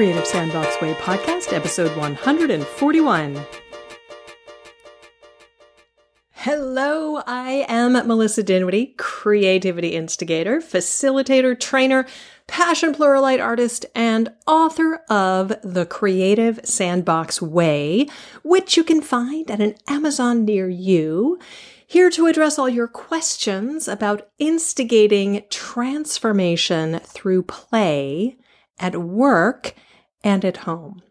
Creative Sandbox Way podcast, episode 141. Hello, I am Melissa Dinwiddie, creativity instigator, facilitator, trainer, passion pluralite artist, and author of The Creative Sandbox Way, which you can find at an Amazon near you. Here to address all your questions about instigating transformation through play at work and at home.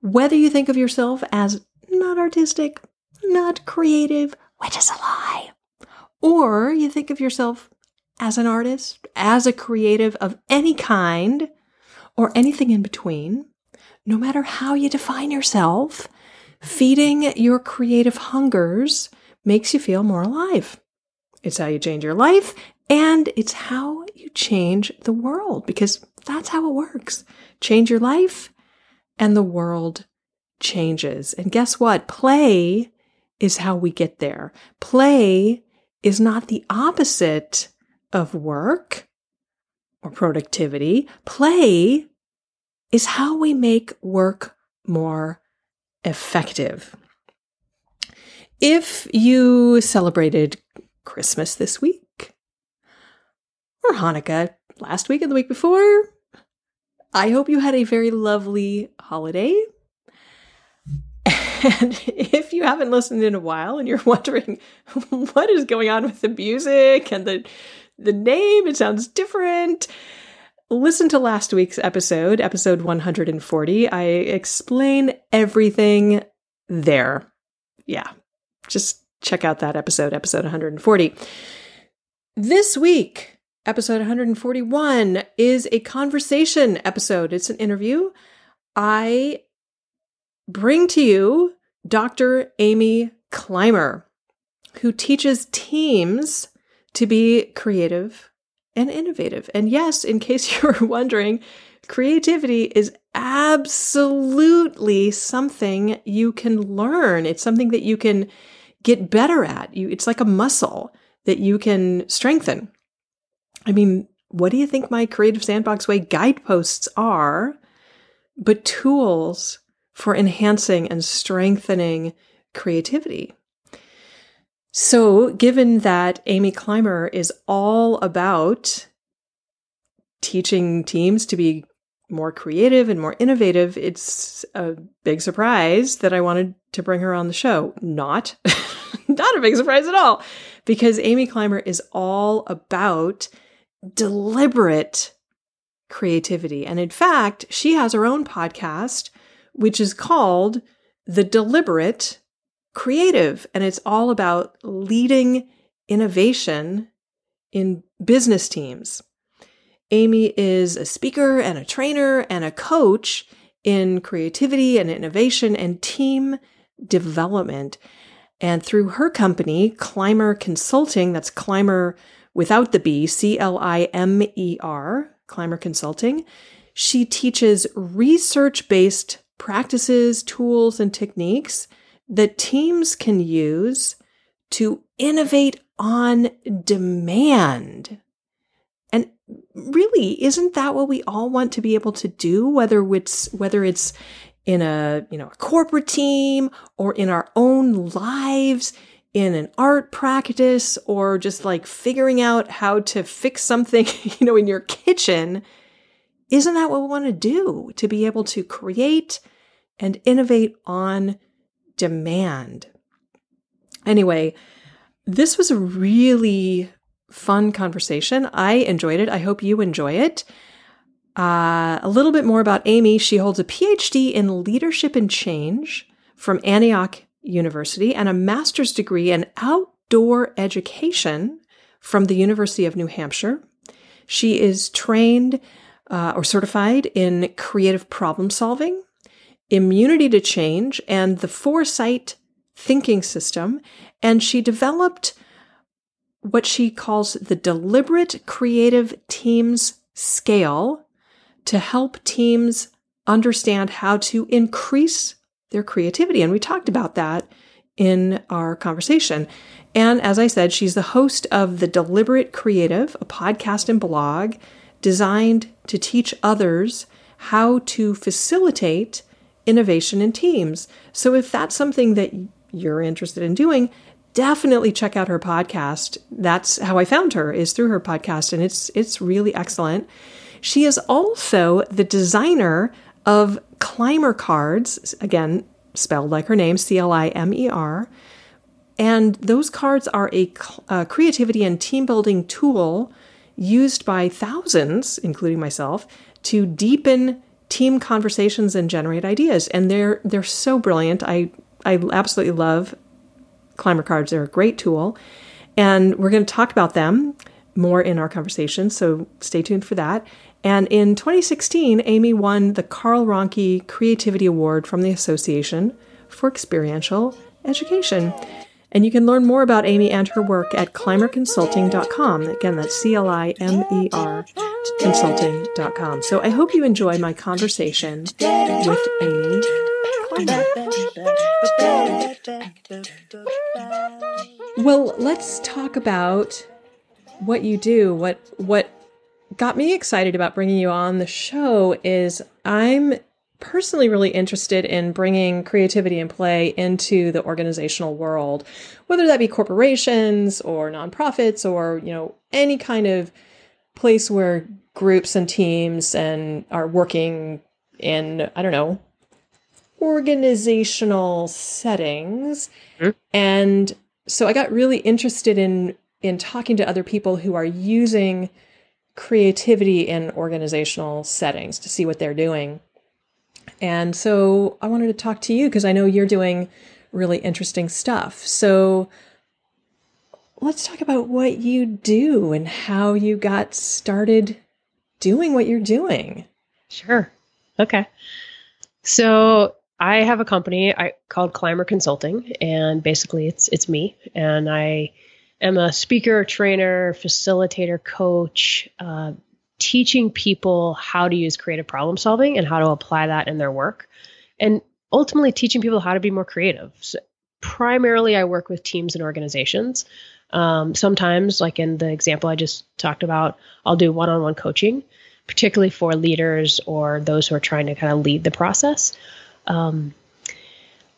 Whether you think of yourself as not artistic, not creative, which is a lie. Or you think of yourself as an artist, as a creative of any kind, or anything in between. No matter how you define yourself, feeding your creative hungers makes you feel more alive. It's how you change your life, and it's how you change the world because that's how it works. Change your life, and the world changes. And guess what? Play is how we get there. Play is not the opposite of work or productivity. Play is how we make work more effective. If you celebrated Christmas this week or Hanukkah last week and the week before, I hope you had a very lovely holiday. And if you haven't listened in a while and you're wondering what is going on with the music and the the name, it sounds different. Listen to last week's episode, episode 140. I explain everything there. Yeah. Just check out that episode, episode 140. This week, episode 141 is a conversation episode. It's an interview. I bring to you Dr. Amy Climer, who teaches teams to be creative and innovative. And yes, in case you're wondering, creativity is absolutely something you can learn. It's something that you can get better at. You it's like a muscle that you can strengthen. I mean, what do you think my creative sandbox way guideposts are? But tools for enhancing and strengthening creativity. So, given that Amy Climer is all about teaching teams to be more creative and more innovative, it's a big surprise that I wanted to bring her on the show. Not, not a big surprise at all, because Amy Climer is all about deliberate creativity. And in fact, she has her own podcast which is called The Deliberate Creative. And it's all about leading innovation in business teams. Amy is a speaker and a trainer and a coach in creativity and innovation and team development. And through her company, Climer Consulting, that's Climer without the B, C L I M E R, Climer Consulting, she teaches research based practices, tools, and techniques that teams can use to innovate on demand. And really, isn't that what we all want to be able to do? Whether it's, whether it's in a, you know, a corporate team or in our own lives, in an art practice or just like figuring out how to fix something, you know, in your kitchen isn't that what we want to do? To be able to create and innovate on demand. Anyway, this was a really fun conversation. I enjoyed it. I hope you enjoy it. Uh, a little bit more about Amy. She holds a PhD in leadership and change from Antioch University and a master's degree in outdoor education from the University of New Hampshire. She is trained uh, or certified in creative problem solving, immunity to change, and the foresight thinking system. And she developed what she calls the deliberate creative teams scale to help teams understand how to increase their creativity. And we talked about that in our conversation. And as I said, she's the host of The Deliberate Creative, a podcast and blog designed to teach others how to facilitate innovation in teams. So if that's something that you're interested in doing, definitely check out her podcast. That's how I found her is through her podcast and it's it's really excellent. She is also the designer of Climer cards, again spelled like her name, C L I M E R. And those cards are a, a uh, creativity and team building tool used by thousands, including myself, to deepen team conversations and generate ideas. And they're they're so brilliant. I I absolutely love Climer cards. They're a great tool. And we're going to talk about them more in our conversation, so stay tuned for that. And in 2016, Amy won the Karl Rohnke Creativity Award from the Association for Experiential Education. And you can learn more about Amy and her work at climerconsulting.com. Again, that's C L I M E R consulting.com. So I hope you enjoy my conversation with Amy Well, let's talk about what you do. What what got me excited about bringing you on the show is I'm personally really interested in bringing creativity and play into the organizational world, whether that be corporations or nonprofits or, you know, any kind of place where groups and teams and are working in, I don't know, organizational settings. Mm-hmm. And so I got really interested in in talking to other people who are using creativity in organizational settings to see what they're doing. And so I wanted to talk to you because I know you're doing really interesting stuff. So let's talk about what you do and how you got started doing what you're doing. Sure. Okay. So I have a company I called Climer Consulting, and basically it's it's me, and I am a speaker, trainer, facilitator, coach, uh, teaching people how to use creative problem solving and how to apply that in their work, and ultimately teaching people how to be more creative. So primarily, I work with teams and organizations. Um, sometimes, like in the example I just talked about, I'll do one-on-one coaching, particularly for leaders or those who are trying to kind of lead the process. Um,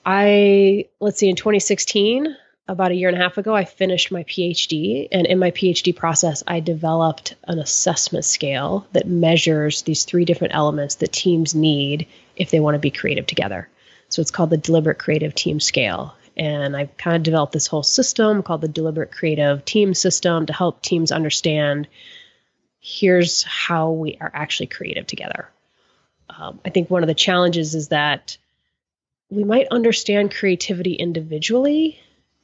I let's see, in 2016, about a year and a half ago, I finished my PhD, and in my PhD process, I developed an assessment scale that measures these three different elements that teams need if they want to be creative together. So it's called the Deliberate Creative Team Scale. And I've kind of developed this whole system called the Deliberate Creative Team System to help teams understand here's how we are actually creative together. Um, I think one of the challenges is that we might understand creativity individually.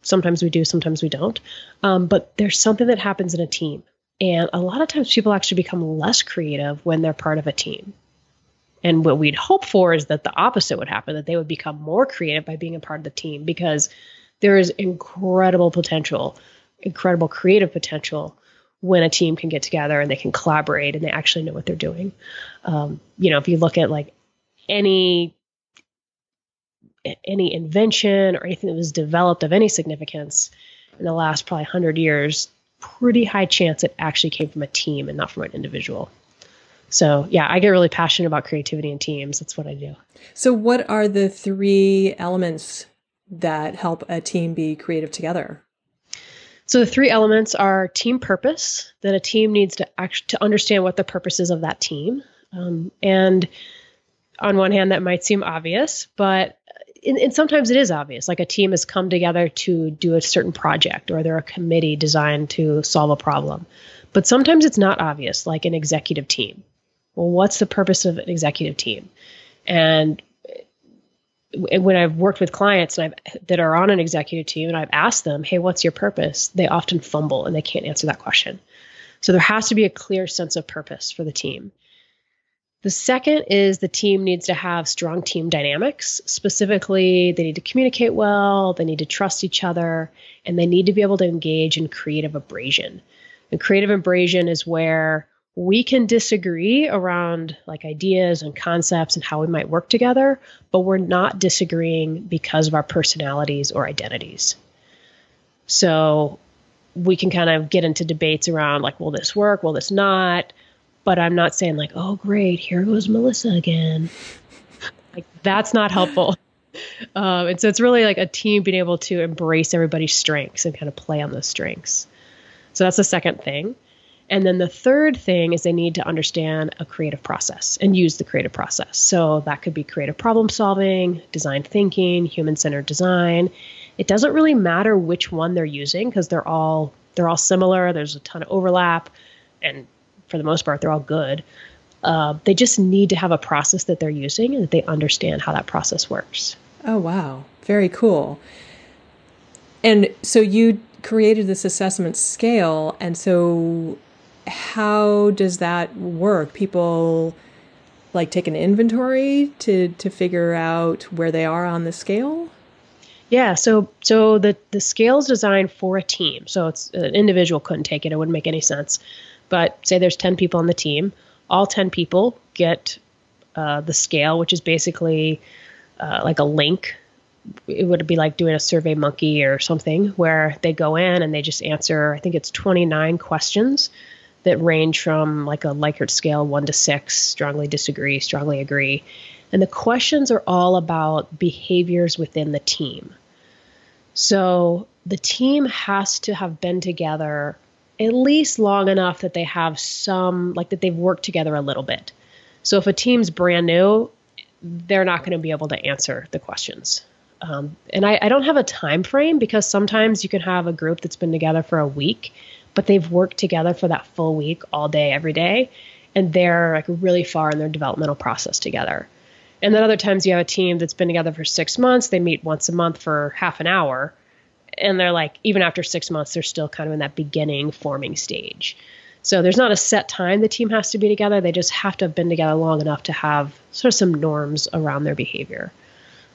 Sometimes we do, sometimes we don't. Um, but there's something that happens in a team. And a lot of times people actually become less creative when they're part of a team. And what we'd hope for is that the opposite would happen, that they would become more creative by being a part of the team because there is incredible potential, incredible creative potential when a team can get together and they can collaborate and they actually know what they're doing. Um, you know, if you look at like any any invention or anything that was developed of any significance in the last probably 100 years, pretty high chance it actually came from a team and not from an individual. So, yeah, I get really passionate about creativity and teams. That's what I do. So, what are the three elements that help a team be creative together? So the three elements are team purpose, that a team needs to act- to understand what the purpose is of that team. Um, and on one hand, that might seem obvious, but in, and sometimes it is obvious. Like a team has come together to do a certain project, or they're a committee designed to solve a problem. But sometimes it's not obvious, like an executive team. Well, what's the purpose of an executive team? And when I've worked with clients and I've, that are on an executive team and I've asked them, hey, what's your purpose? They often fumble and they can't answer that question. So there has to be a clear sense of purpose for the team. The second is the team needs to have strong team dynamics. Specifically, they need to communicate well, they need to trust each other, and they need to be able to engage in creative abrasion. And creative abrasion is where we can disagree around like ideas and concepts and how we might work together, but we're not disagreeing because of our personalities or identities. So we can kind of get into debates around like, will this work? Will this not? But I'm not saying like, oh great, here goes Melissa again. like that's not helpful. Um, and so it's really like a team being able to embrace everybody's strengths and kind of play on those strengths. So that's the second thing. And then the third thing is they need to understand a creative process and use the creative process. So that could be creative problem solving, design thinking, human centered design. It doesn't really matter which one they're using because they're all they're all similar. There's a ton of overlap, and for the most part, they're all good. Uh, they just need to have a process that they're using and that they understand how that process works. Oh wow, very cool. And so you created this assessment scale, and so how does that work? People like take an inventory to to figure out where they are on the scale? Yeah, so so the the scale is designed for a team. So it's an individual couldn't take it; it wouldn't make any sense. But say there's ten people on the team, all ten people get uh, the scale, which is basically uh, like a link. It would be like doing a Survey Monkey or something, where they go in and they just answer. I think it's 29 questions that range from like a Likert scale one to six, strongly disagree, strongly agree. And the questions are all about behaviors within the team. So the team has to have been together at least long enough that they have some, like that they've worked together a little bit. So if a team's brand new, they're not going to be able to answer the questions. Um, and I, I don't have a time frame because sometimes you can have a group that's been together for a week but they've worked together for that full week, all day, every day, and they're like really far in their developmental process together. And then other times you have a team that's been together for six months, they meet once a month for half an hour, and they're like, even after six months, they're still kind of in that beginning forming stage. So there's not a set time the team has to be together. They just have to have been together long enough to have sort of some norms around their behavior.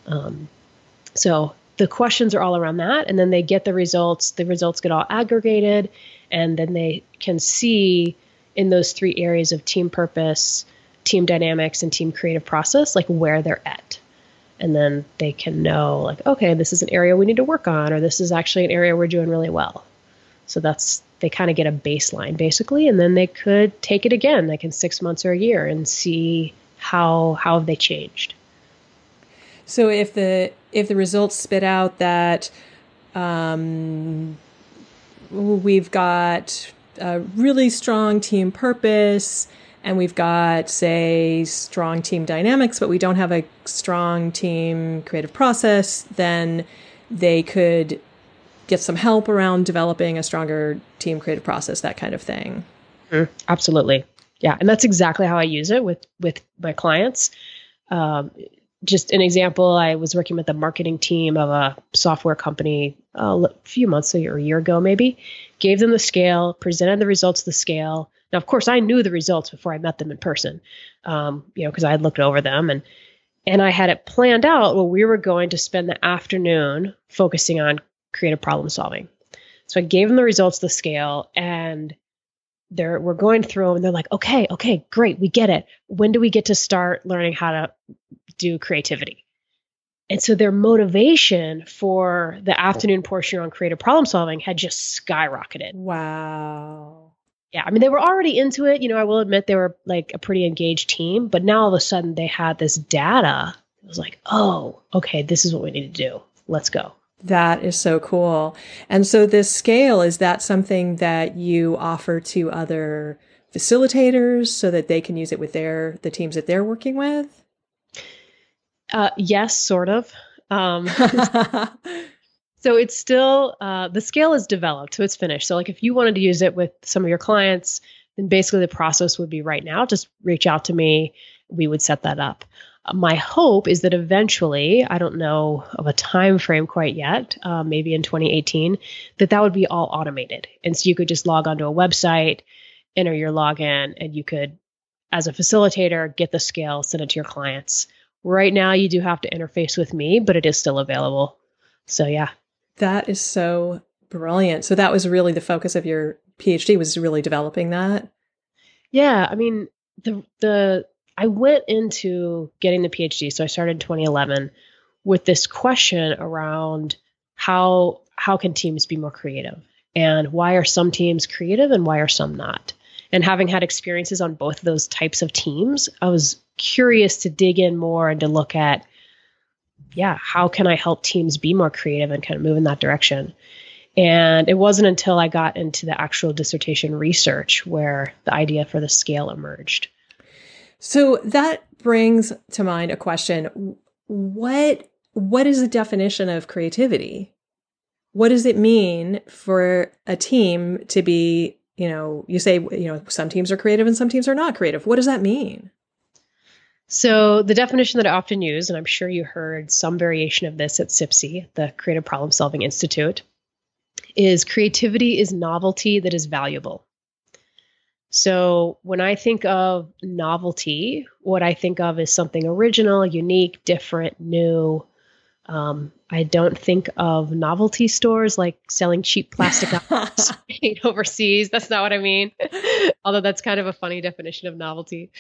Um, so the questions are all around that, and then they get the results. The results get all aggregated, and then they can see in those three areas of team purpose, team dynamics, and team creative process, like where they're at. And then they can know, like, okay, this is an area we need to work on, or this is actually an area we're doing really well. So that's they kind of get a baseline basically, and then they could take it again, like in six months or a year, and see how how have they changed. So if the if the results spit out that um, we've got a really strong team purpose and we've got say strong team dynamics but we don't have a strong team creative process then they could get some help around developing a stronger team creative process that kind of thing mm, absolutely yeah and that's exactly how i use it with with my clients um, just an example, I was working with the marketing team of a software company uh, a few months or a year ago, maybe. Gave them the scale, presented the results of the scale. Now, of course, I knew the results before I met them in person, um, you know, because I had looked over them and and I had it planned out. Well, we were going to spend the afternoon focusing on creative problem solving. So I gave them the results of the scale, and they're we're going through them, and they're like, "Okay, okay, great, we get it. When do we get to start learning how to do creativity. And so their motivation for the afternoon portion on creative problem solving had just skyrocketed. Wow. Yeah, I mean, they were already into it. You know, I will admit they were like a pretty engaged team, but now all of a sudden they had this data. It was like, oh, okay, this is what we need to do. Let's go. That is so cool. And so this scale, is that something that you offer to other facilitators so that they can use it with their the teams that they're working with? Uh, yes, sort of. Um, so it's still uh, the scale is developed, so it's finished. So like if you wanted to use it with some of your clients, then basically the process would be right now. Just reach out to me. We would set that up. Uh, my hope is that eventually, I don't know of a time frame quite yet, uh, maybe in 2018, that that would be all automated, and so you could just log onto a website, enter your login, and you could, as a facilitator, get the scale, send it to your clients Right now, you do have to interface with me, but it is still available. So, yeah. That is so brilliant. So, that was really the focus of your PhD, was really developing that? Yeah. I mean, the, the, I went into getting the PhD. So, I started in 2011 with this question around how how can teams be more creative and why are some teams creative and why are some not And having had experiences on both of those types of teams, I was curious to dig in more and to look at, yeah, how can I help teams be more creative and kind of move in that direction? And it wasn't until I got into the actual dissertation research where the idea for the scale emerged. So that brings to mind a question. What what is the definition of creativity? What does it mean for a team to be, you know, you say, you know, some teams are creative and some teams are not creative. What does that mean? So, the definition that I often use, and I'm sure you heard some variation of this at CPSI, the Creative Problem Solving Institute, is creativity is novelty that is valuable. So, when I think of novelty, what I think of is something original, unique, different, new, um, I don't think of novelty stores like selling cheap plastic made overseas. That's not what I mean. Although that's kind of a funny definition of novelty.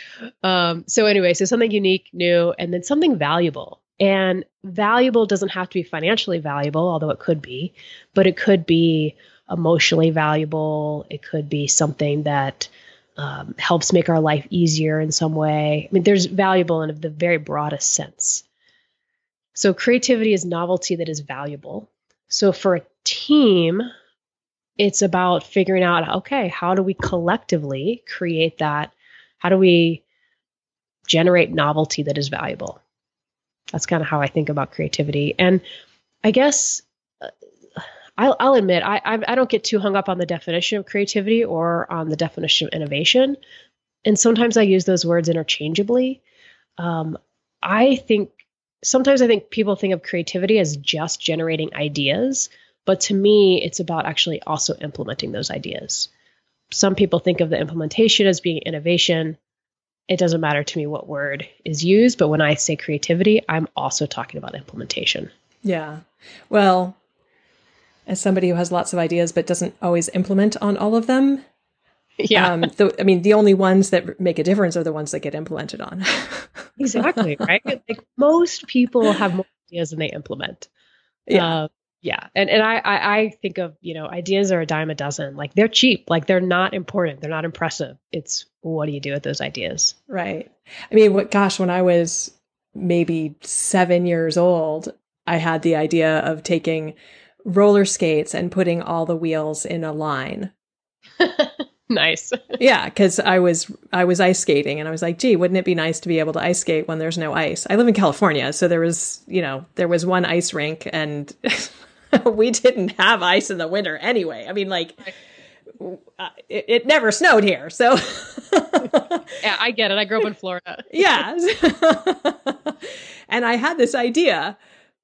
Um, so anyway, so something unique, new, and then something valuable. And valuable doesn't have to be financially valuable, although it could be, but it could be emotionally valuable. It could be something that um, helps make our life easier in some way. I mean, there's valuable in the very broadest sense. So creativity is novelty that is valuable. So for a team, it's about figuring out okay, how do we collectively create that? How do we generate novelty that is valuable? That's kind of how I think about creativity. And I guess uh, I'll, I'll, admit I, I don't get too hung up on the definition of creativity or on the definition of innovation. And sometimes I use those words interchangeably. Um, I think sometimes I think people think of creativity as just generating ideas, but to me, it's about actually also implementing those ideas. Some people think of the implementation as being innovation. It doesn't matter to me what word is used, but when I say creativity, I'm also talking about implementation. Yeah. Well, as somebody who has lots of ideas but doesn't always implement on all of them, yeah. Um, the, I mean, the only ones that make a difference are the ones that get implemented on. exactly. Right. Like most people have more ideas than they implement. Yeah. Uh, yeah. And, and I, I, I think of, you know, ideas are a dime a dozen. Like they're cheap. Like they're not important. They're not impressive. It's what do you do with those ideas? Right. I mean, what, gosh, when I was maybe seven years old, I had the idea of taking roller skates and putting all the wheels in a line. nice. yeah, because I was I was ice skating, and I was like, "Gee, wouldn't it be nice to be able to ice skate when there's no ice?" I live in California, so there was you know there was one ice rink, and we didn't have ice in the winter anyway. I mean, like. Uh, it, it, never snowed here, so yeah, I get it. I grew up in Florida. yeah, and I had this idea,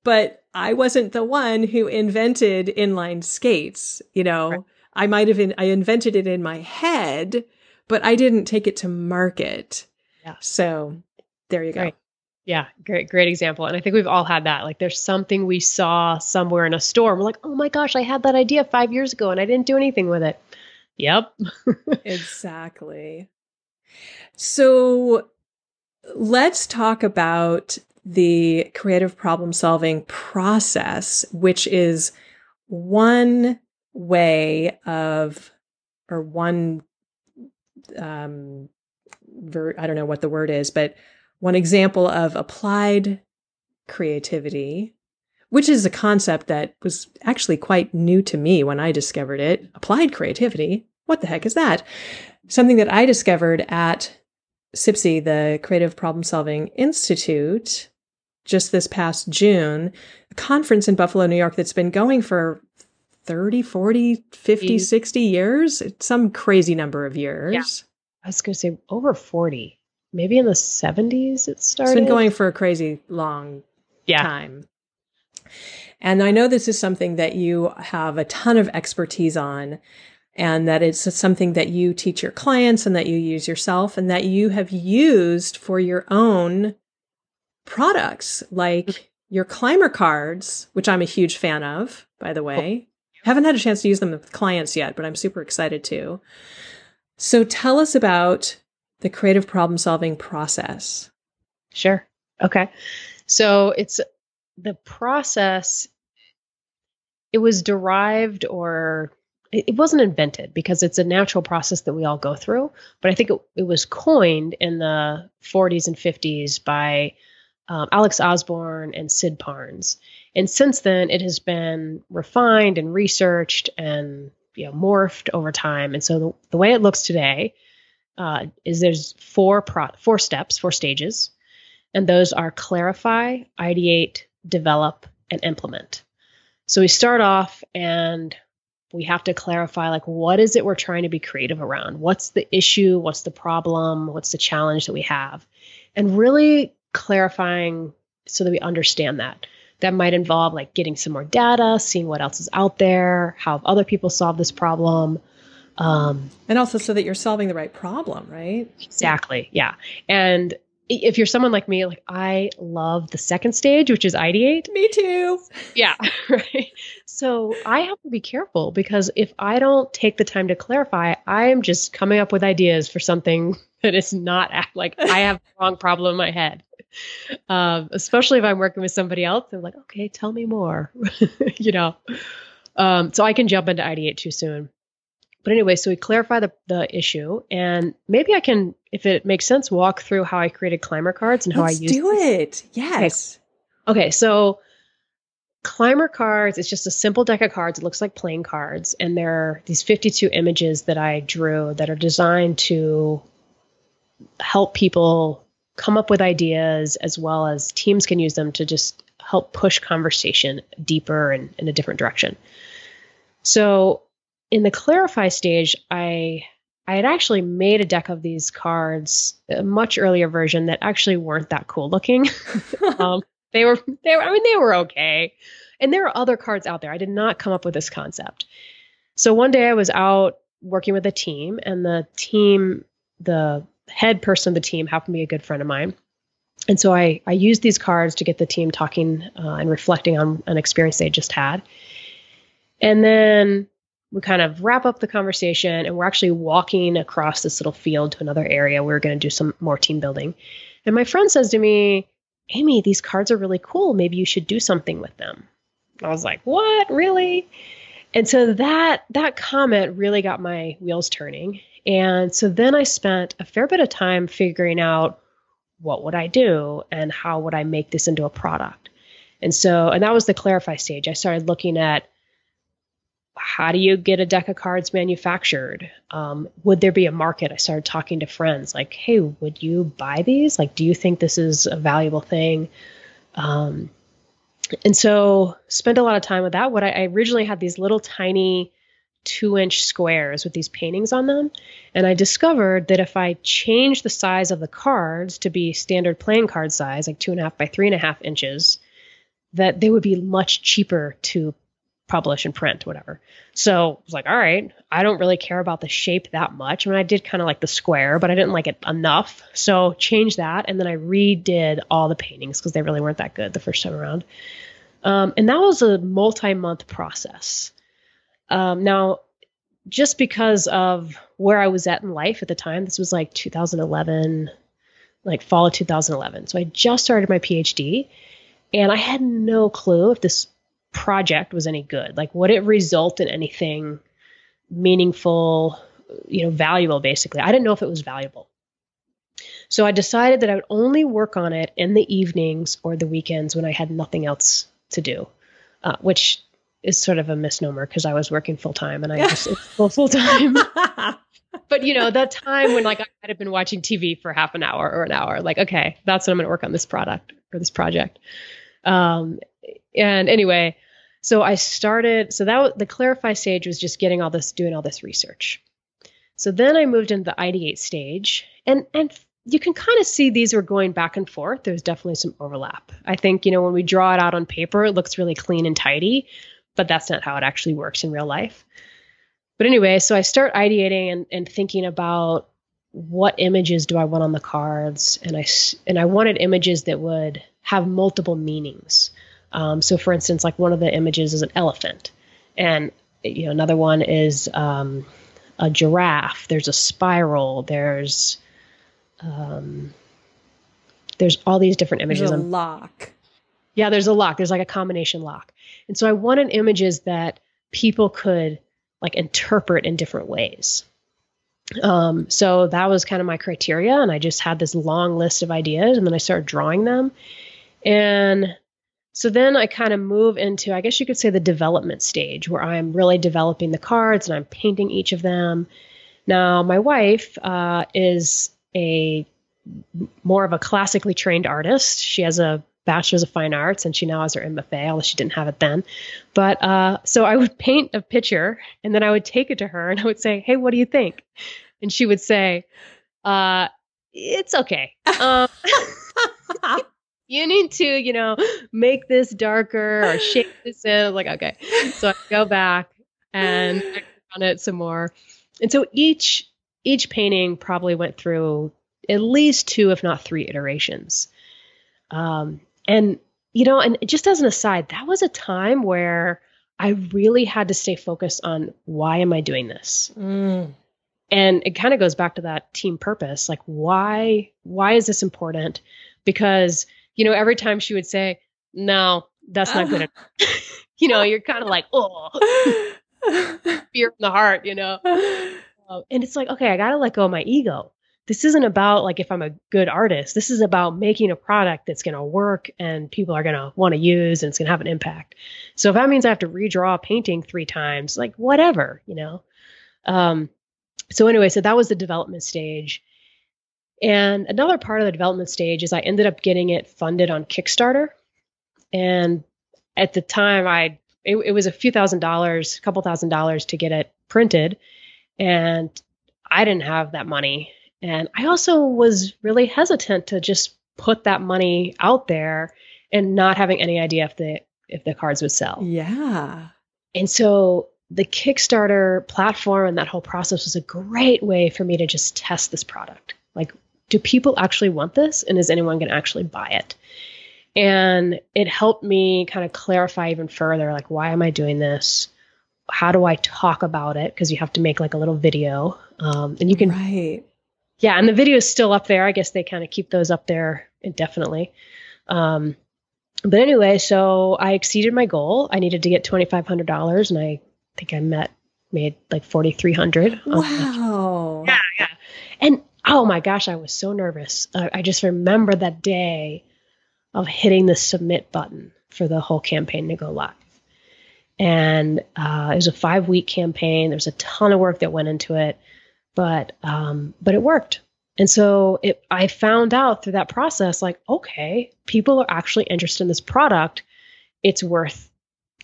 but I wasn't the one who invented inline skates. You know, right. I might have, in, I invented it in my head, but I didn't take it to market. Yeah. So there you go. Great. Yeah, great, great example. And I think we've all had that. Like there's something we saw somewhere in a store. We're like, oh my gosh, I had that idea five years ago and I didn't do anything with it. Yep. exactly. So let's talk about the creative problem solving process, which is one way of, or one, um, ver- I don't know what the word is, but one example of applied creativity, which is a concept that was actually quite new to me when I discovered it. Applied creativity. What the heck is that? Something that I discovered at CPSI, the Creative Problem Solving Institute, just this past June, a conference in Buffalo, New York that's been going for 30, 40, 50, 60 years. It's some crazy number of years. Yeah. I was going to say over 40. Maybe in the 70s it started. It's been going for a crazy long yeah. time. And I know this is something that you have a ton of expertise on and that it's something that you teach your clients and that you use yourself and that you have used for your own products like mm-hmm. your Climer cards, which I'm a huge fan of, by the way. Haven't had a chance to use them with clients yet, but I'm super excited to. So tell us about the creative problem solving process. Sure. Okay. So it's the process, it was derived or it, wasn't invented because it's a natural process that we all go through. But I think it, it was coined in the 40s and 50s by um, Alex Osborn and Sid Parnes. And since then, it has been refined and researched and you know, morphed over time. And so the, the way it looks today uh, is there's four pro- four steps, four stages, and those are clarify, ideate, develop, and implement. So we start off and we have to clarify like what is it we're trying to be creative around? What's the issue? What's the problem? What's the challenge that we have? And really clarifying so that we understand that. That might involve like getting some more data, seeing what else is out there, how other people solved this problem. Um, and also so that you're solving the right problem, right? Exactly. Yeah. And if you're someone like me, like I love the second stage, which is ideate. Me too. Yeah. Right. So I have to be careful because if I don't take the time to clarify, I am just coming up with ideas for something that is not like I have the wrong problem in my head. Um, especially if I'm working with somebody else, they're like, okay, tell me more, you know. Um, so I can jump into ideate too soon. But anyway, so we clarify the, the issue, and maybe I can, if it makes sense, walk through how I created Climer cards and how Let's I use do it. Yes. Okay. okay, so Climer cards is just a simple deck of cards. It looks like playing cards, and there are these 52 images that I drew that are designed to help people come up with ideas as well as teams can use them to just help push conversation deeper and in a different direction. So in the clarify stage, I I had actually made a deck of these cards, a much earlier version that actually weren't that cool looking. um, they were they were I mean they were okay. And there are other cards out there. I did not come up with this concept. So one day I was out working with a team and the team the head person of the team happened to be a good friend of mine. And so I, I used these cards to get the team talking uh, and reflecting on an experience they just had. And then we kind of wrap up the conversation and we're actually walking across this little field to another area. We we're going to do some more team building. And my friend says to me, Amy, these cards are really cool. Maybe you should do something with them. I was like, what? Really? And so that that comment really got my wheels turning. And so then I spent a fair bit of time figuring out what would I do and how would I make this into a product. And so, and that was the clarify stage. I started looking at how do you get a deck of cards manufactured? Um, would there be a market? I started talking to friends like, hey, would you buy these? Like, do you think this is a valuable thing? Um, and so spent a lot of time with that. What I, I originally had these little tiny two inch squares with these paintings on them. And I discovered that if I change the size of the cards to be standard playing card size, like two and a half by three and a half inches, that they would be much cheaper to publish and print, whatever. So I was like, all right, I don't really care about the shape that much. I mean, I did kind of like the square, but I didn't like it enough. So change that. And then I redid all the paintings because they really weren't that good the first time around. Um, and that was a multi month process. Um, now, just because of where I was at in life at the time, this was like 2011, like fall of 2011. So I just started my PhD and I had no clue if this project was any good. Like, would it result in anything meaningful, you know, valuable, basically? I didn't know if it was valuable. So I decided that I would only work on it in the evenings or the weekends when I had nothing else to do, uh, which is sort of a misnomer because I was working full time and I just full full time. but you know, that time when like I had have been watching TV for half an hour or an hour, like okay, that's when I'm going to work on this product or this project. Um, and anyway, so I started. So that the clarify stage was just getting all this, doing all this research. So then I moved into the ideate stage, and and you can kind of see these were going back and forth. There's definitely some overlap. I think you know when we draw it out on paper, it looks really clean and tidy but that's not how it actually works in real life. But anyway, so I start ideating and, and thinking about what images do I want on the cards, and I and I wanted images that would have multiple meanings. Um, so, for instance, like one of the images is an elephant, and you know another one is um, a giraffe. There's a spiral. There's um, there's all these different images. There's a lock. Yeah, there's a lock. There's like a combination lock. And so I wanted images that people could like interpret in different ways. Um, so that was kind of my criteria, and I just had this long list of ideas, and then I started drawing them. And so then I kind of move into, I guess you could say, the development stage where I'm really developing the cards and I'm painting each of them. Now, my wife uh, is a more of a classically trained artist. She has a bachelor's of fine arts and she now has her MFA, although she didn't have it then. But uh, so I would paint a picture and then I would take it to her and I would say, Hey, what do you think? And she would say, uh, It's okay. Um, you need to, you know, make this darker or shape this in. I was like, okay. So I go back and on it some more. And so each each painting probably went through at least two, if not three iterations. Um, and you know, and just as an aside, that was a time where I really had to stay focused on why am I doing this? Mm. And it kind of goes back to that team purpose. Like why why is this important? Because you know, every time she would say, no, that's not good enough. you know, you're kind of like, oh, fear in the heart, you know? Uh, and it's like, okay, I got to let go of my ego. This isn't about like if I'm a good artist. This is about making a product that's going to work and people are going to want to use and it's going to have an impact. So if that means I have to redraw a painting three times, like whatever, you know? Um, so anyway, so that was the development stage. And another part of the development stage is I ended up getting it funded on Kickstarter. And at the time, I it, it was a few thousand dollars, a couple thousand dollars to get it printed, and I didn't have that money. And I also was really hesitant to just put that money out there and not having any idea if the if the cards would sell. Yeah. And so the Kickstarter platform and that whole process was a great way for me to just test this product. Like, do people actually want this? And is anyone going to actually buy it? And it helped me kind of clarify even further like, why am I doing this? How do I talk about it? Because you have to make like a little video. Um, and you can. Right. Yeah. And the video is still up there. I guess they kind of keep those up there indefinitely. Um, but anyway, so I exceeded my goal. I needed to get $2,500 and I think I met, made like 4,300. Wow. Yeah. Yeah. And oh my gosh, I was so nervous. Uh, I just remember that day of hitting the submit button for the whole campaign to go live. And uh, it was a five week campaign. There was a ton of work that went into it, but um, but it worked. And so it, I found out through that process, like, okay, people are actually interested in this product. It's worth,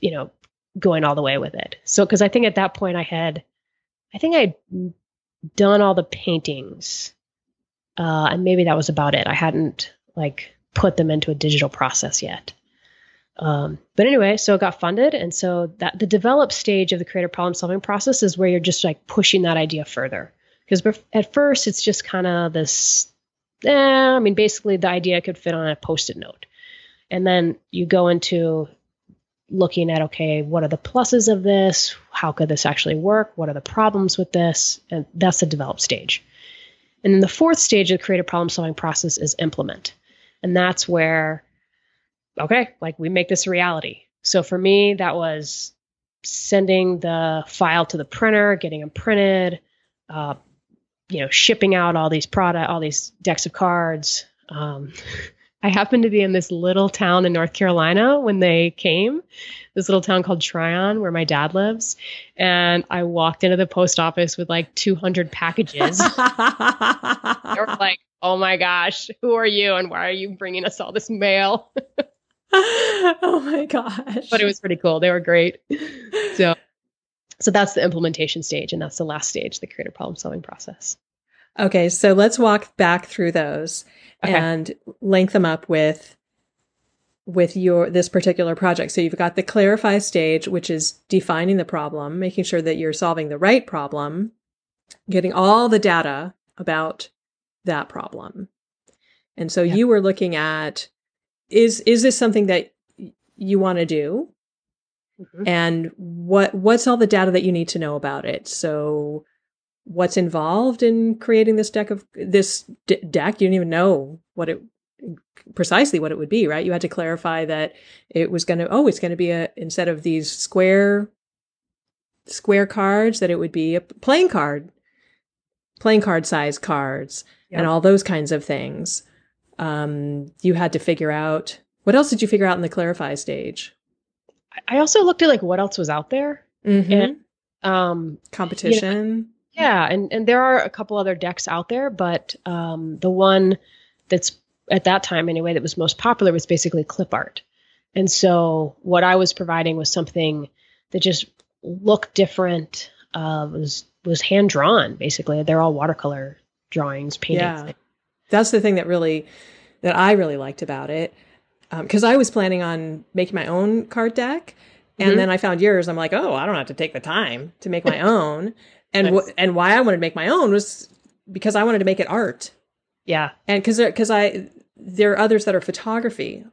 you know, going all the way with it. So, because I think at that point I had, I think I'd done all the paintings. Uh, and maybe that was about it. I hadn't like put them into a digital process yet. Um, but anyway, so it got funded, and so that the develop stage of the creative problem solving process is where you're just like pushing that idea further. Because at first, it's just kind of this. Eh, I mean, basically, the idea could fit on a post-it note, and then you go into looking at okay, what are the pluses of this? How could this actually work? What are the problems with this? And that's the develop stage. And then the fourth stage of the creative problem solving process is implement. And that's where, okay, like we make this a reality. So for me, that was sending the file to the printer, getting them printed, uh, you know, shipping out all these product, all these decks of cards. Um, I happened to be in this little town in North Carolina when they came, this little town called Tryon, where my dad lives. And I walked into the post office with like 200 packages. they were like, oh my gosh, who are you? And why are you bringing us all this mail? oh my gosh. But it was pretty cool. They were great. So, so that's the implementation stage. And that's the last stage, the creative problem solving process. Okay. So let's walk back through those okay. and link them up with with your this particular project. So you've got the clarify stage, which is defining the problem, making sure that you're solving the right problem, getting all the data about that problem. And so you were looking at is is this something that you want to do? Mm-hmm. And what what's all the data that you need to know about it? So what's involved in creating this deck of this d- deck. You didn't even know what it precisely what it would be, right? You had to clarify that it was going to oh, it's going to be a instead of these square square cards, that it would be a playing card, playing card size cards, yep. and all those kinds of things. Um, you had to figure out what else did you figure out in the clarify stage? I also looked at like what else was out there mm-hmm. and um, competition. You know, yeah, and and there are a couple other decks out there, but um, the one that's at that time anyway that was most popular was basically clip art. And so what I was providing was something that just looked different, uh, was was hand drawn basically. They're all watercolor drawings, paintings. Yeah. That's the thing that really that I really liked about it. Because um, I was planning on making my own card deck, and mm-hmm. then I found yours. I'm like, oh, I don't have to take the time to make my own. And nice. and why I wanted to make my own was because I wanted to make it art. Yeah, and because because I there are others that are photography.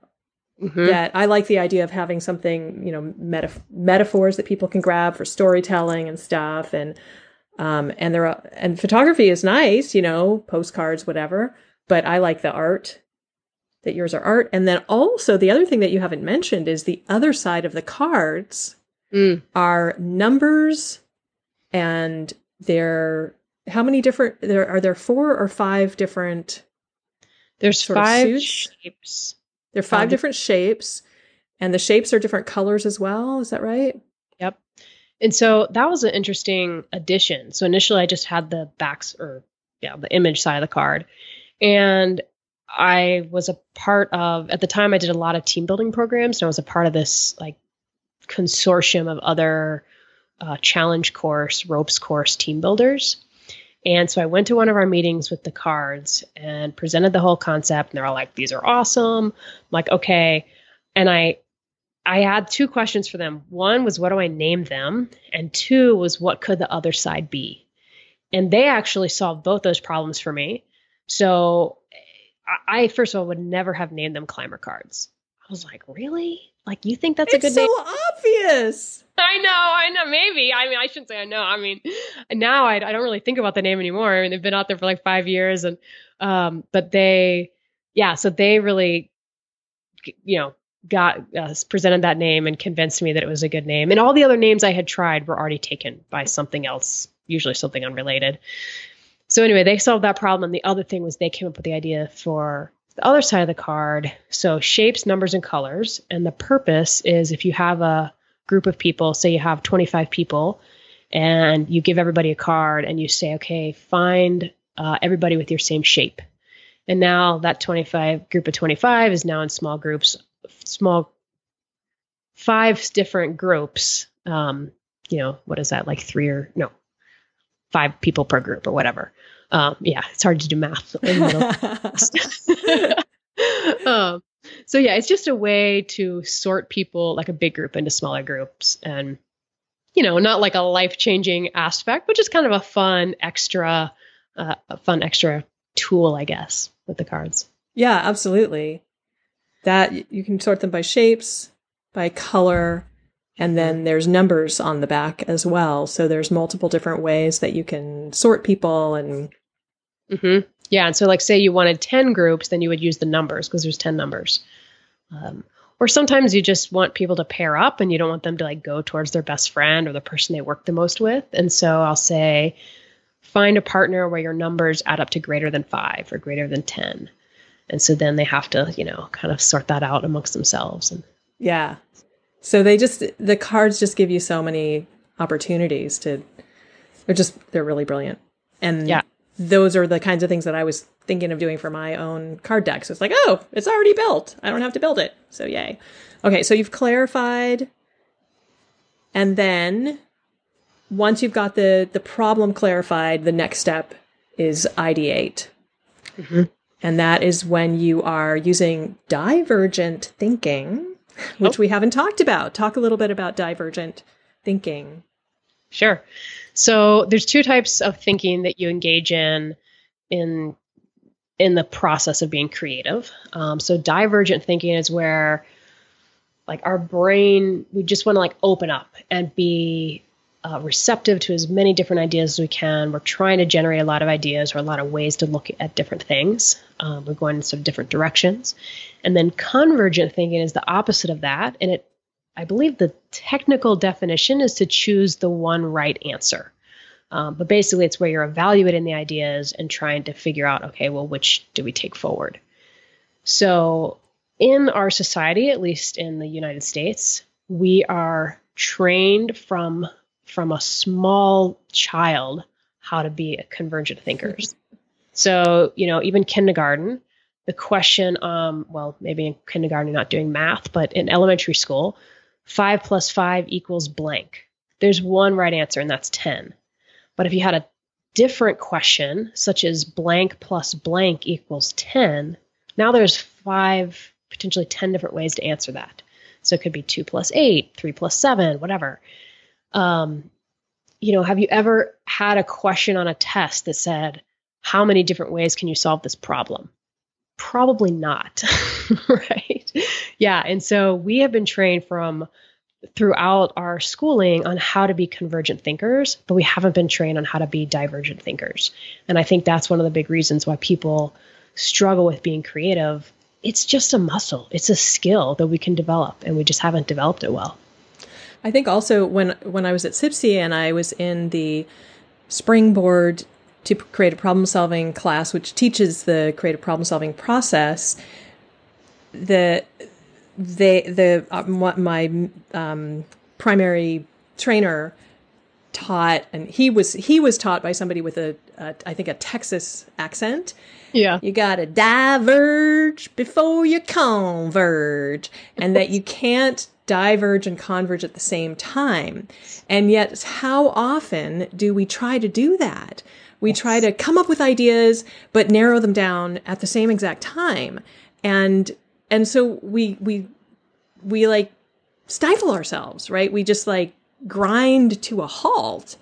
Mm-hmm. That I like the idea of having something, you know, metaf- metaphors that people can grab for storytelling and stuff, and um, and there are, and photography is nice, you know, postcards, whatever. But I like the art that yours are art. And then also the other thing that you haven't mentioned is the other side of the cards mm. are numbers and they're how many different there are there four or five different there's five shapes. There are five um, different shapes and the shapes are different colors as well. Is that right? Yep. And so that was an interesting addition. So initially i just had the backs or yeah the image side of the card. And i was a part of at the time i did a lot of team building programs and i was a part of this like consortium of other uh, challenge course, ropes course team builders. And so I went to one of our meetings with the cards and presented the whole concept. And they're all like, these are awesome. I'm like, okay. And I, I had two questions for them. One was, what do I name them? And two was, what could the other side be? And they actually solved both those problems for me. So I, first of all, would never have named them Climer cards. I was like, really? Like, you think that's it's a good so name? so obvious. I know, I know. Maybe. I mean, I shouldn't say I know. I mean, now I, I don't really think about the name anymore. I mean, they've been out there for like five years, and um, but they, yeah, so they really, you know, got uh, presented that name and convinced me that it was a good name. And all the other names I had tried were already taken by something else, usually something unrelated. So anyway, they solved that problem. And the other thing was they came up with the idea for the other side of the card. So shapes, numbers, and colors. And the purpose is if you have a group of people, say you have 25 people, and you give everybody a card and you say, okay, find uh, everybody with your same shape. And now that 25 group of 25 is now in small groups, small five different groups. Um, you know, what is that? Like three or no, five people per group or whatever. Um, yeah, it's hard to do math. um, so yeah, it's just a way to sort people like a big group into smaller groups and you know, not like a life-changing aspect, but just kind of a fun extra uh, a fun extra tool, I guess, with the cards. Yeah, absolutely. That you can sort them by shapes, by color, and then there's numbers on the back as well. So there's multiple different ways that you can sort people and Mm-hmm. Yeah, and so like say you wanted ten groups, then you would use the numbers because there's ten numbers. Um, or sometimes you just want people to pair up, and you don't want them to like go towards their best friend or the person they work the most with. And so I'll say, find a partner where your numbers add up to greater than five or greater than ten. And so then they have to, you know, kind of sort that out amongst themselves. And yeah, so they just the cards just give you so many opportunities to. They're just they're really brilliant. And yeah those are the kinds of things that I was thinking of doing for my own card deck. So it's like, oh, it's already built. I don't have to build it. So yay. Okay, so you've clarified. And then once you've got the the problem clarified, the next step is ideate. Mm-hmm. And that is when you are using divergent thinking, which oh. we haven't talked about. Talk a little bit about divergent thinking. Sure. So there's two types of thinking that you engage in in in the process of being creative. Um, so divergent thinking is where like our brain we just want to like open up and be uh, receptive to as many different ideas as we can. We're trying to generate a lot of ideas or a lot of ways to look at different things. Um, we're going in of different directions. And then convergent thinking is the opposite of that, and it I believe the technical definition is to choose the one right answer. Um, but basically, it's where you're evaluating the ideas and trying to figure out, okay, well, which do we take forward? So, in our society, at least in the United States, we are trained from from a small child how to be a convergent thinkers. So, you know, even kindergarten, the question, um, well, maybe in kindergarten you're not doing math, but in elementary school, five plus five equals blank. There's one right answer, and that's 10. But if you had a different question, such as blank plus blank equals 10, now there's five, potentially 10 different ways to answer that. So it could be two plus eight, three plus seven, whatever. Um, you know, have you ever had a question on a test that said, how many different ways can you solve this problem? Probably not, right? Yeah. And so we have been trained from throughout our schooling on how to be convergent thinkers, but we haven't been trained on how to be divergent thinkers. And I think that's one of the big reasons why people struggle with being creative. It's just a muscle, it's a skill that we can develop, and we just haven't developed it well. I think also when when I was at CPSI and I was in the springboard to creative problem solving class, which teaches the creative problem solving process, the they the uh, my um, primary trainer taught, and he was he was taught by somebody with a, a I think a Texas accent. Yeah, you got to diverge before you converge, and that you can't diverge and converge at the same time. And yet, how often do we try to do that? We yes. try to come up with ideas, but narrow them down at the same exact time. And and so we we we like stifle ourselves, right? We just like grind to a halt.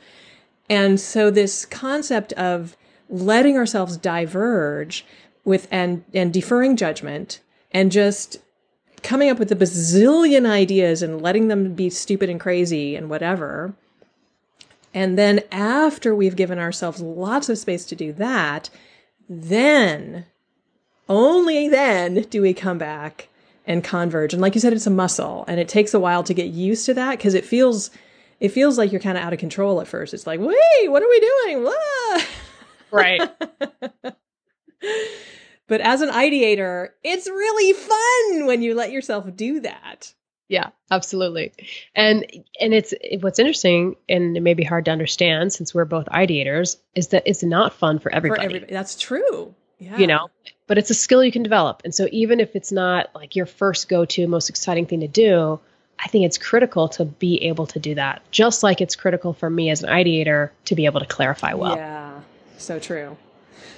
And so this concept of letting ourselves diverge with and and deferring judgment and just coming up with a bazillion ideas and letting them be stupid and crazy and whatever. And then after we've given ourselves lots of space to do that, then only then do we come back and converge. And like you said, it's a muscle and it takes a while to get used to that because it feels it feels like you're kind of out of control at first. It's like, wait, what are we doing? Right. but as an ideator, it's really fun when you let yourself do that. Yeah, absolutely. And and it's what's interesting and it may be hard to understand since we're both ideators is that it's not fun for everybody. For everybody. That's true. Yeah. You know, but it's a skill you can develop. And so even if it's not like your first go-to most exciting thing to do, I think it's critical to be able to do that. Just like it's critical for me as an ideator to be able to clarify well. Yeah. So true.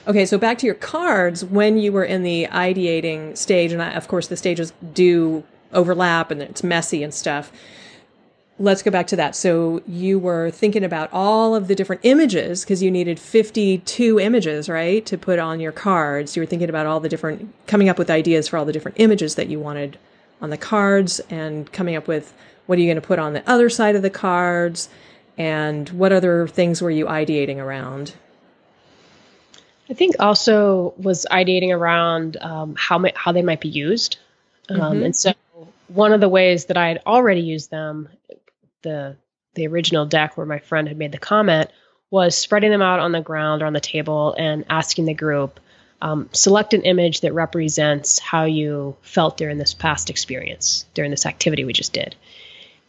Okay, so back to your cards when you were in the ideating stage and I, of course the stages do overlap and it's messy and stuff let's go back to that. So you were thinking about all of the different images because you needed 52 images, right, to put on your cards. You were thinking about all the different, coming up with ideas for all the different images that you wanted on the cards and coming up with what are you going to put on the other side of the cards and what other things were you ideating around? I think also was ideating around um, how how they might be used, um, mm-hmm. and so one of the ways that I had already used them the the original deck where my friend had made the comment was spreading them out on the ground or on the table and asking the group um, select an image that represents how you felt during this past experience during this activity we just did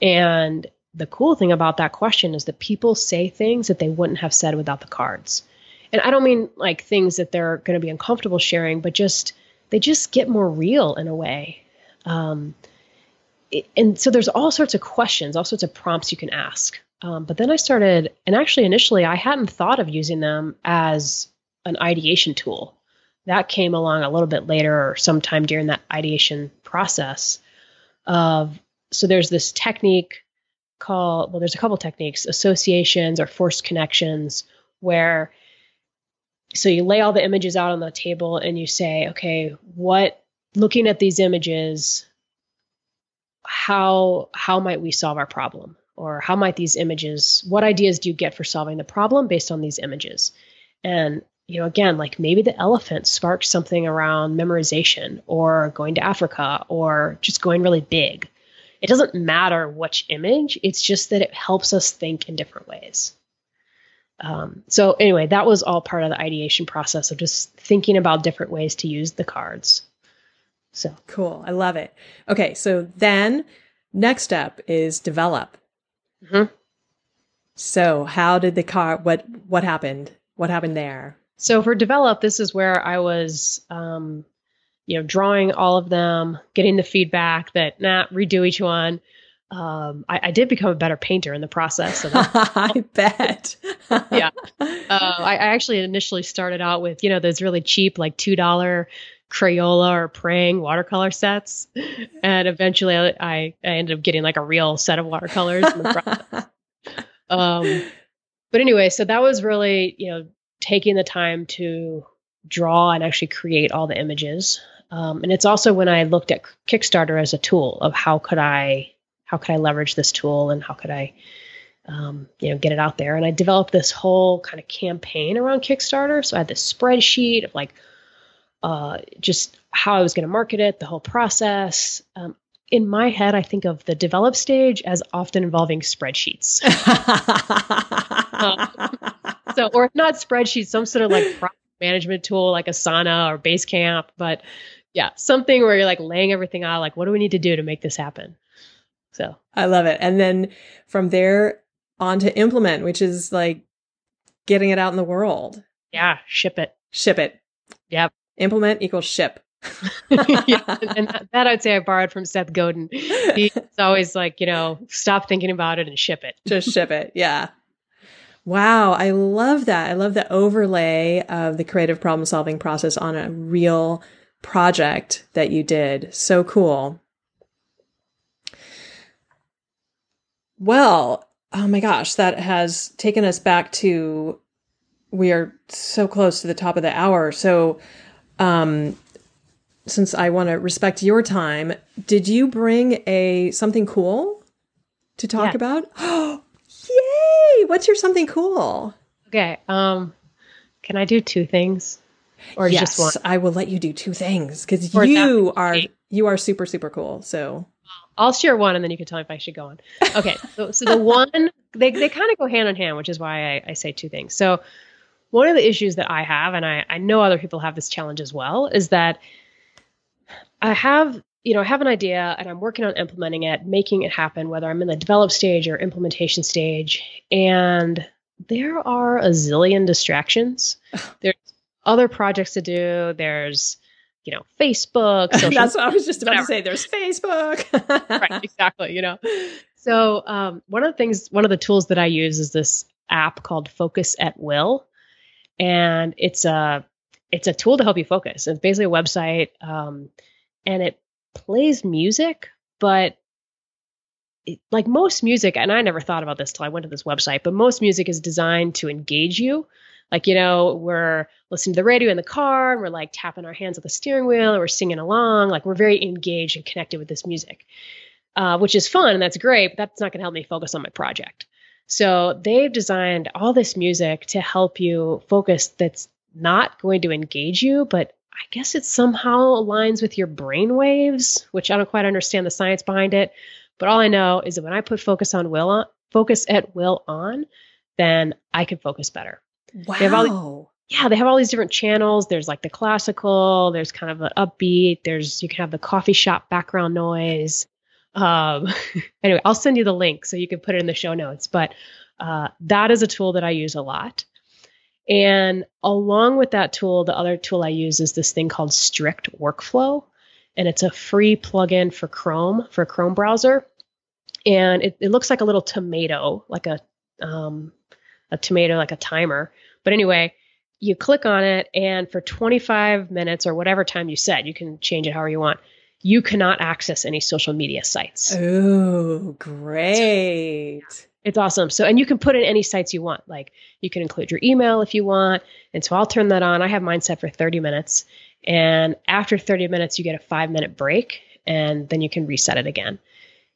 and the cool thing about that question is that people say things that they wouldn't have said without the cards and i don't mean like things that they're going to be uncomfortable sharing but just they just get more real in a way um, and so there's all sorts of questions, all sorts of prompts you can ask. Um, but then I started, and actually initially I hadn't thought of using them as an ideation tool. That came along a little bit later or sometime during that ideation process. Of so there's this technique called well, there's a couple techniques, associations or forced connections, where so you lay all the images out on the table and you say, okay, what looking at these images, how how might we solve our problem or how might these images what ideas do you get for solving the problem based on these images and you know again like maybe the elephant sparked something around memorization or going to africa or just going really big it doesn't matter which image, it's just that it helps us think in different ways. Um, so, anyway, that was all part of the ideation process of just thinking about different ways to use the cards. So cool. I love it. Okay. So then next step is develop. Mm-hmm. So how did the car, what, what happened? What happened there? So for develop, this is where I was, um, you know, drawing all of them, getting the feedback that, nah, redo each one. Um, I, I, did become a better painter in the process. So I bet. yeah. Uh, I, I, actually initially started out with, you know, those really cheap, like $2 Crayola or Prang watercolor sets. And eventually I, I, ended up getting like a real set of watercolors. um, but anyway, so that was really, you know, taking the time to draw and actually create all the images. Um, and it's also when I looked at Kickstarter as a tool of how could I how could I leverage this tool and how could I um, you know get it out there. And I developed this whole kind of campaign around Kickstarter. So I had this spreadsheet of like uh, just how I was going to market it, the whole process. Um, in my head, I think of the develop stage as often involving spreadsheets. so, or if not spreadsheets, some sort of like project management tool like Asana or Basecamp. But yeah, something where you're like laying everything out, like, what do we need to do to make this happen? So I love it. And then from there on to implement, which is like getting it out in the world. Yeah, ship it. Ship it. Yep. Implement equals ship. yeah, and that, that, I'd say I borrowed from Seth Godin. He's always like, you know, stop thinking about it and ship it. Just ship it. Yeah. Wow, I love that. I love the overlay of the creative problem solving process on a real project that you did. So cool. Well, oh my gosh, that has taken us back to we are so close to the top of the hour. So um, since I want to respect your time, did you bring a something cool to talk yeah. about? Yay! What's your something cool? Okay. Um, can I do two things, or yes, just one? I will let you do two things because you are you are super super cool. So I'll share one, and then you can tell me if I should go on. Okay. so, so the one they they kind of go hand in hand, which is why I, I say two things. So one of the issues that I have, and I, I know other people have this challenge as well, is that I have, you know, I have an idea and I'm working on implementing it, making it happen, whether I'm in the develop stage or implementation stage. And there are a zillion distractions. There's other projects to do. There's, you know, Facebook. That's what I was just about whatever. to say. There's Facebook. right, exactly. You know, so um, one of the things, one of the tools that I use is this app called Focus at Will and it's a it's a tool to help you focus. It's basically a website, um, and it plays music, but it, like most music, and I never thought about this till I went to this website, but most music is designed to engage you. Like, you know, we're listening to the radio in the car and we're like tapping our hands at the steering wheel or we're singing along. Like, we're very engaged and connected with this music, uh, which is fun and that's great, but that's not going to help me focus on my project. So they've designed all this music to help you focus that's not going to engage you, but I guess it somehow aligns with your brain waves, which I don't quite understand the science behind it. But all I know is that when I put focus on will on, focus at will on, then I can focus better. Wow. These, yeah, they have all these different channels. There's like the classical, there's kind of an upbeat, there's you can have the coffee shop background noise. Um, anyway, I'll send you the link so you can put it in the show notes. But uh, that is a tool that I use a lot. And along with that tool, the other tool I use is this thing called Strict Workflow. And it's a free plugin for Chrome, for Chrome browser. And it, it looks like a little tomato, like a um, a tomato, like a timer. But anyway, you click on it, and for 25 minutes or whatever time you set, you can change it however you want you cannot access any social media sites. Oh, great. It's awesome. So, and you can put in any sites you want. Like you can include your email if you want. And so I'll turn that on. I have mine set for 30 minutes. And after 30 minutes, you get a five minute break and then you can reset it again.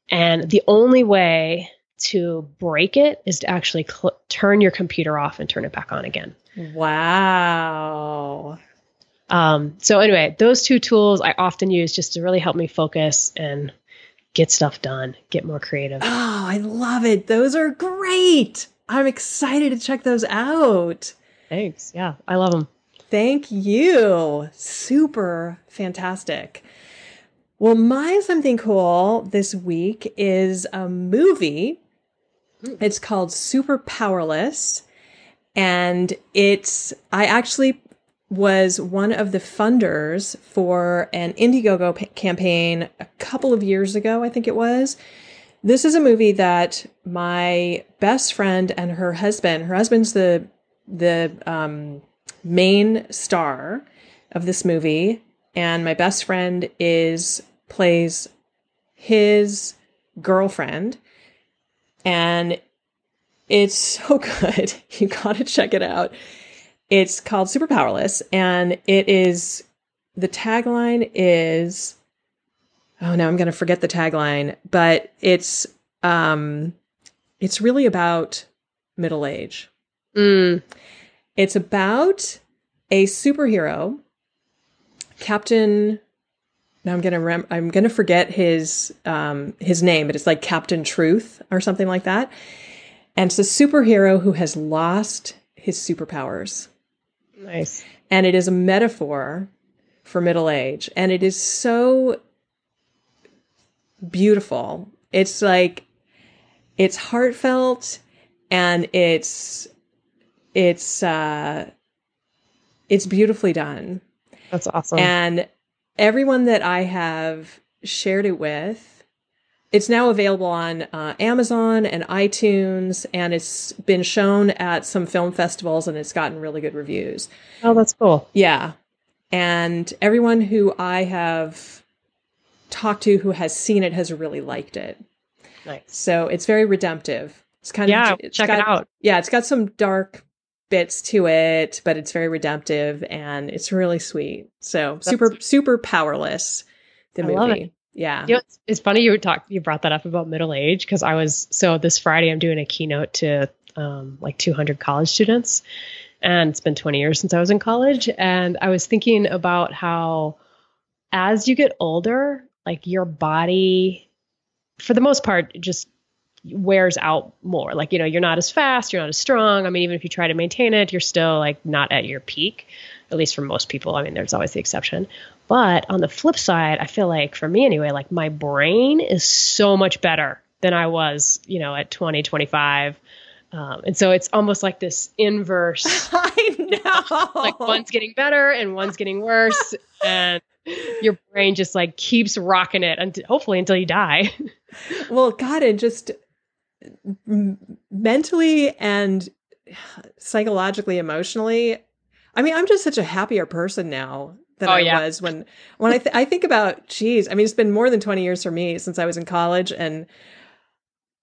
And the only way to break it is to actually cl- turn your computer off and turn it back on again. Wow. Um, so anyway, those two tools I often use just to really help me focus and get stuff done, get more creative. Oh, I love it. Those are great. I'm excited to check those out. Thanks. Yeah, I love them. Thank you. Super fantastic. Well, my something cool this week is a movie. It's called Super Powerless. And it's, I actually was one of the funders for an Indiegogo p- campaign a couple of years ago, I think it was. This is a movie that my best friend and her husband, her husband's the the um, main star of this movie, and my best friend is plays his girlfriend, and it's so good. You gotta check it out. It's called Super Powerless, and it is the tagline is oh now I'm gonna forget the tagline, but it's um it's really about middle age. Mm. It's about a superhero, Captain. Now I'm gonna rem- I'm gonna forget his um, his name, but it's like Captain Truth or something like that. And it's a superhero who has lost his superpowers, Nice. and it is a metaphor for middle age, and it is so beautiful. It's like it's heartfelt, and it's it's uh it's beautifully done. That's awesome. And everyone that I have shared it with, it's now available on uh, Amazon and iTunes, and it's been shown at some film festivals, and it's gotten really good reviews. oh, that's cool. Yeah, and everyone who I have talked to who has seen it has really liked it. Nice. So it's very redemptive. It's kind Yeah, of it's check got- it out. yeah, it's got some dark bits to it, but it's very redemptive and it's really sweet. So super super powerless. The I movie. Yeah. You know, it's, it's funny you talk you brought that up about middle age because I was so this Friday I'm doing a keynote to um, like 200 college students, and it's been 20 years since I was in college, and I was thinking about how as you get older, like your body, for the most part, just wears out more. Like you know, you're not as fast, you're not as strong. I mean, even if you try to maintain it, you're still like not at your peak. At least for most people. I mean, there's always the exception. But on the flip side, I feel like for me anyway, like my brain is so much better than I was, you know, at 20, 25. Um, and so it's almost like this inverse, I know. like one's getting better and one's getting worse. and your brain just like keeps rocking it until hopefully until you die. well, God, and just m- mentally and psychologically, emotionally. I mean, I'm just such a happier person now than Oh, I yeah. was when when I th- I think about. Geez, I mean, it's been more than 20 years for me since I was in college, and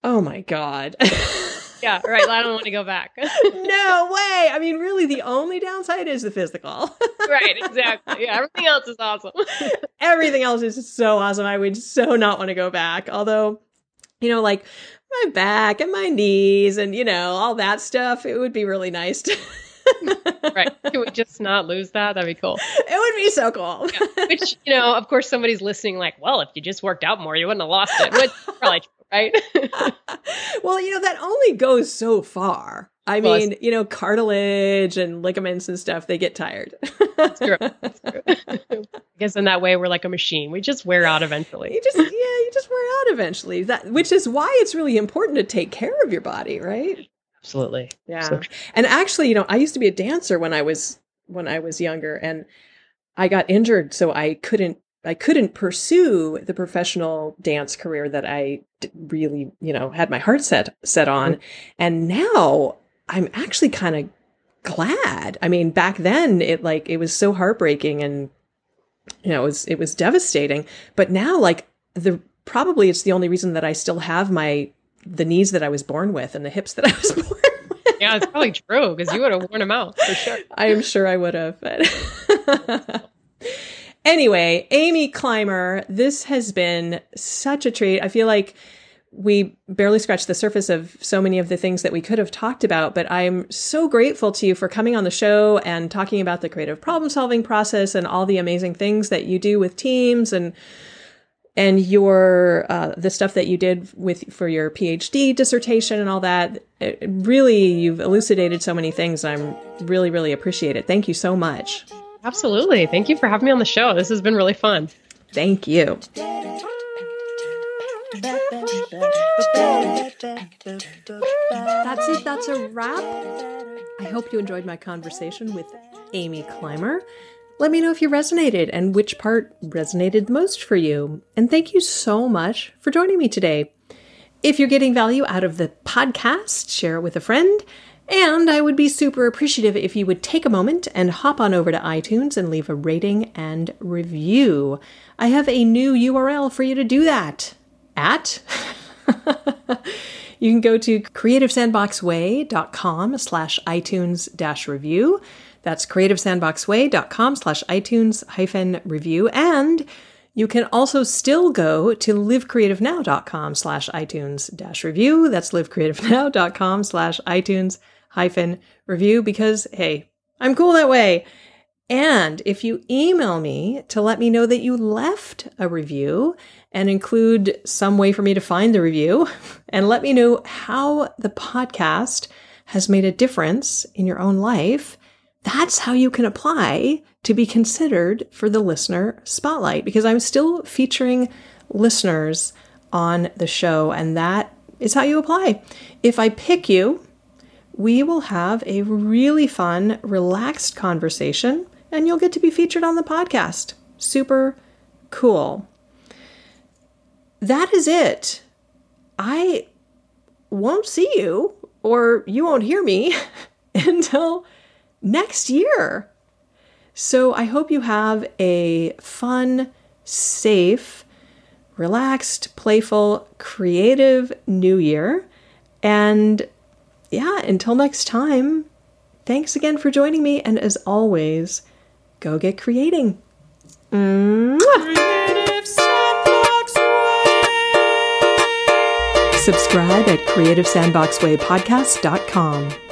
oh my God. yeah, right. I don't want to go back. no way. I mean, really, the only downside is the physical. right, exactly. Yeah, everything else is awesome. Everything else is so awesome. I would so not want to go back. Although, you know, like my back and my knees and, you know, all that stuff, it would be really nice to. right. Can we just not lose that? That'd be cool. It would be so cool. Which, you know, of course, somebody's listening like, well, if you just worked out more, you wouldn't have lost it. Which probably true, right? well, you know, that only goes so far. I Well, mean, you know, cartilage and ligaments and stuff, they get tired. That's true. That's true. I guess in that way, we're like a machine. We just wear out eventually. you just yeah, you just wear out eventually. That which is why it's really important to take care of your body, right? Absolutely. Yeah. So and actually, you know, I used to be a dancer when I was when I was younger and I got injured so I couldn't I couldn't pursue the professional dance career that I really, you know, had my heart set set on. Mm-hmm. And now I'm actually kind of glad. I mean, back then it like it was so heartbreaking and you know, it was it was devastating, but now like the probably it's the only reason that I still have my the knees that I was born with and the hips that I was born with. Yeah, it's probably true because you would have worn them out for sure. I am sure I would have. But anyway, Amy Climer, this has been such a treat. I feel like we barely scratched the surface of so many of the things that we could have talked about, but I'm so grateful to you for coming on the show and talking about the creative problem solving process and all the amazing things that you do with teams and and your uh, the stuff that you did with for your PhD dissertation and all that. It, really, you've elucidated so many things. I'm really, really appreciate it. Thank you so much. Absolutely. Thank you for having me on the show. This has been really fun. Thank you. That's it. That's a wrap. I hope you enjoyed my conversation with Amy Climer. Let me know if you resonated and which part resonated the most for you. And thank you so much for joining me today. If you're getting value out of the podcast, share it with a friend. And I would be super appreciative if you would take a moment and hop on over to iTunes and leave a rating and review. I have a new URL for you to do that at. you can go to creativesandboxway.com slash iTunes dash review. That's creativesandboxway.com slash iTunes hyphen review. And you can also still go to livecreativenow.com slash iTunes dash review. That's livecreativenow.com slash iTunes hyphen review because, hey, I'm cool that way. And if you email me to let me know that you left a review and include some way for me to find the review and let me know how the podcast has made a difference in your own life, that's how you can apply to be considered for the listener spotlight because I'm still featuring listeners on the show, and that is how you apply. If I pick you, we will have a really fun, relaxed conversation, and you'll get to be featured on the podcast. Super cool. That is it. I won't see you, or you won't hear me until next year. So I hope you have a fun, safe, relaxed, playful, creative new year. And yeah, until next time, thanks again for joining me. And as always, go get creating. Subscribe at creativesandboxwaypodcast.com.